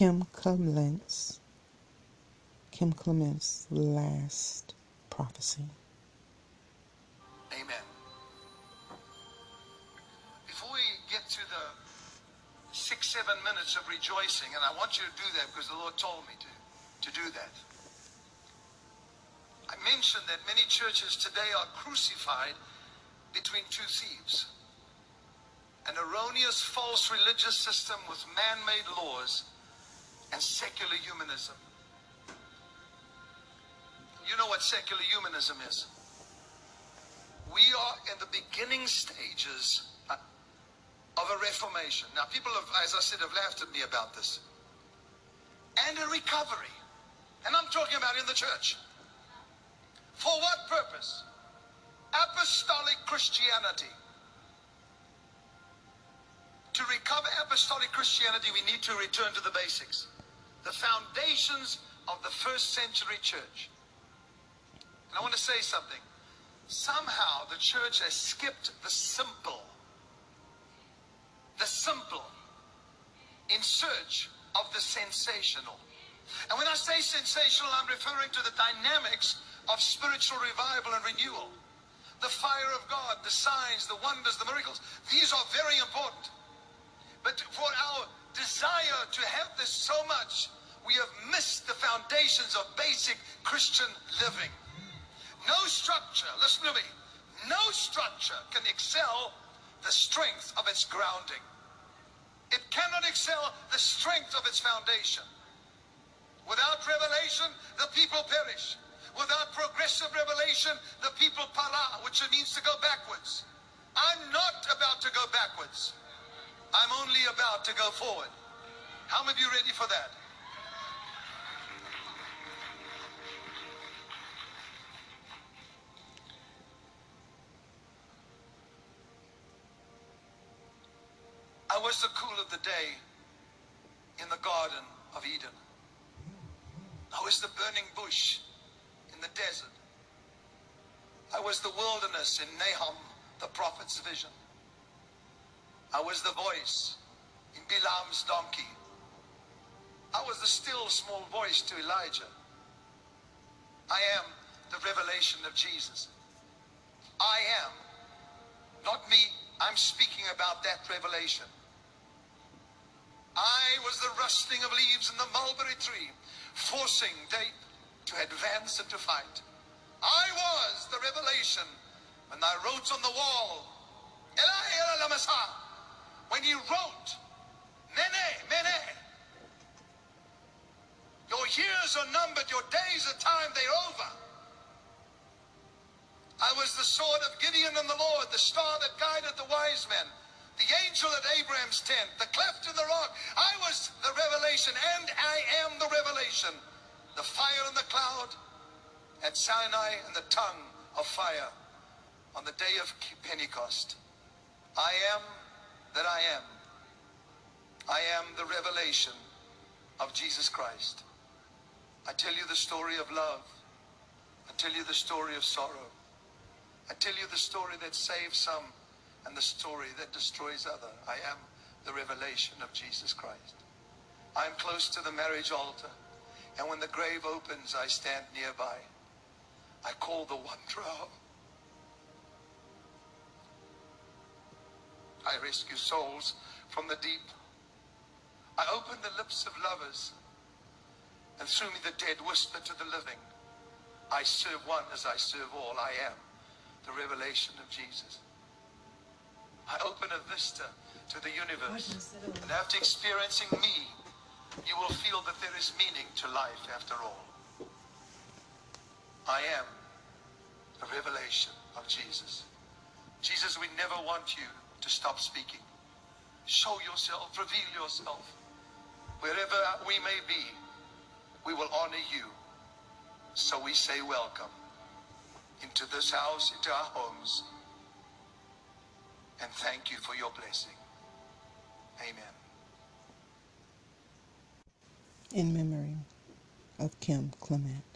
Kim Clements, Kim Clement's last prophecy. Amen. Before we get to the six, seven minutes of rejoicing, and I want you to do that because the Lord told me to, to do that. I mentioned that many churches today are crucified between two thieves an erroneous false religious system with man-made laws and secular humanism. You know what secular humanism is? We are in the beginning stages uh, of a reformation. Now, people have, as I said, have laughed at me about this. And a recovery. And I'm talking about in the church. For what purpose? Apostolic Christianity. To recover apostolic Christianity, we need to return to the basics. The foundations of the first century church. And I want to say something. Somehow the church has skipped the simple. The simple. In search of the sensational. And when I say sensational, I'm referring to the dynamics of spiritual revival and renewal. The fire of God, the signs, the wonders, the miracles. These are very important. But for our desire to have this so much, we have missed the foundations of basic Christian living. No structure, listen to me, no structure can excel the strength of its grounding. It cannot excel the strength of its foundation. Without revelation, the people perish. Without progressive revelation, the people para, which means to go backwards. I'm not about to go backwards. I'm about to go forward. How many of you ready for that? I was the cool of the day in the Garden of Eden. I was the burning bush in the desert. I was the wilderness in Nahum, the prophet's vision. I was the voice Balaam's donkey. I was the still small voice to Elijah. I am the revelation of Jesus. I am, not me, I'm speaking about that revelation. I was the rustling of leaves in the mulberry tree, forcing David to advance and to fight. I was the revelation when I wrote on the wall, when you wrote, Mene, Mene, your years are numbered, your days are time, they're over. I was the sword of Gideon and the Lord, the star that guided the wise men, the angel at Abraham's tent, the cleft in the rock. I was the revelation, and I am the revelation. The fire in the cloud at Sinai and the tongue of fire on the day of Pentecost. I am that I am. I am the revelation of Jesus Christ. I tell you the story of love. I tell you the story of sorrow. I tell you the story that saves some and the story that destroys other. I am the revelation of Jesus Christ. I am close to the marriage altar, and when the grave opens, I stand nearby. I call the wanderer I rescue souls from the deep. I open the lips of lovers, and through me the dead whisper to the living. I serve one as I serve all. I am the revelation of Jesus. I open a vista to the universe, and after experiencing me, you will feel that there is meaning to life after all. I am the revelation of Jesus. Jesus, we never want you to stop speaking. Show yourself, reveal yourself. Wherever we may be, we will honor you. So we say welcome into this house, into our homes. And thank you for your blessing. Amen. In memory of Kim Clement.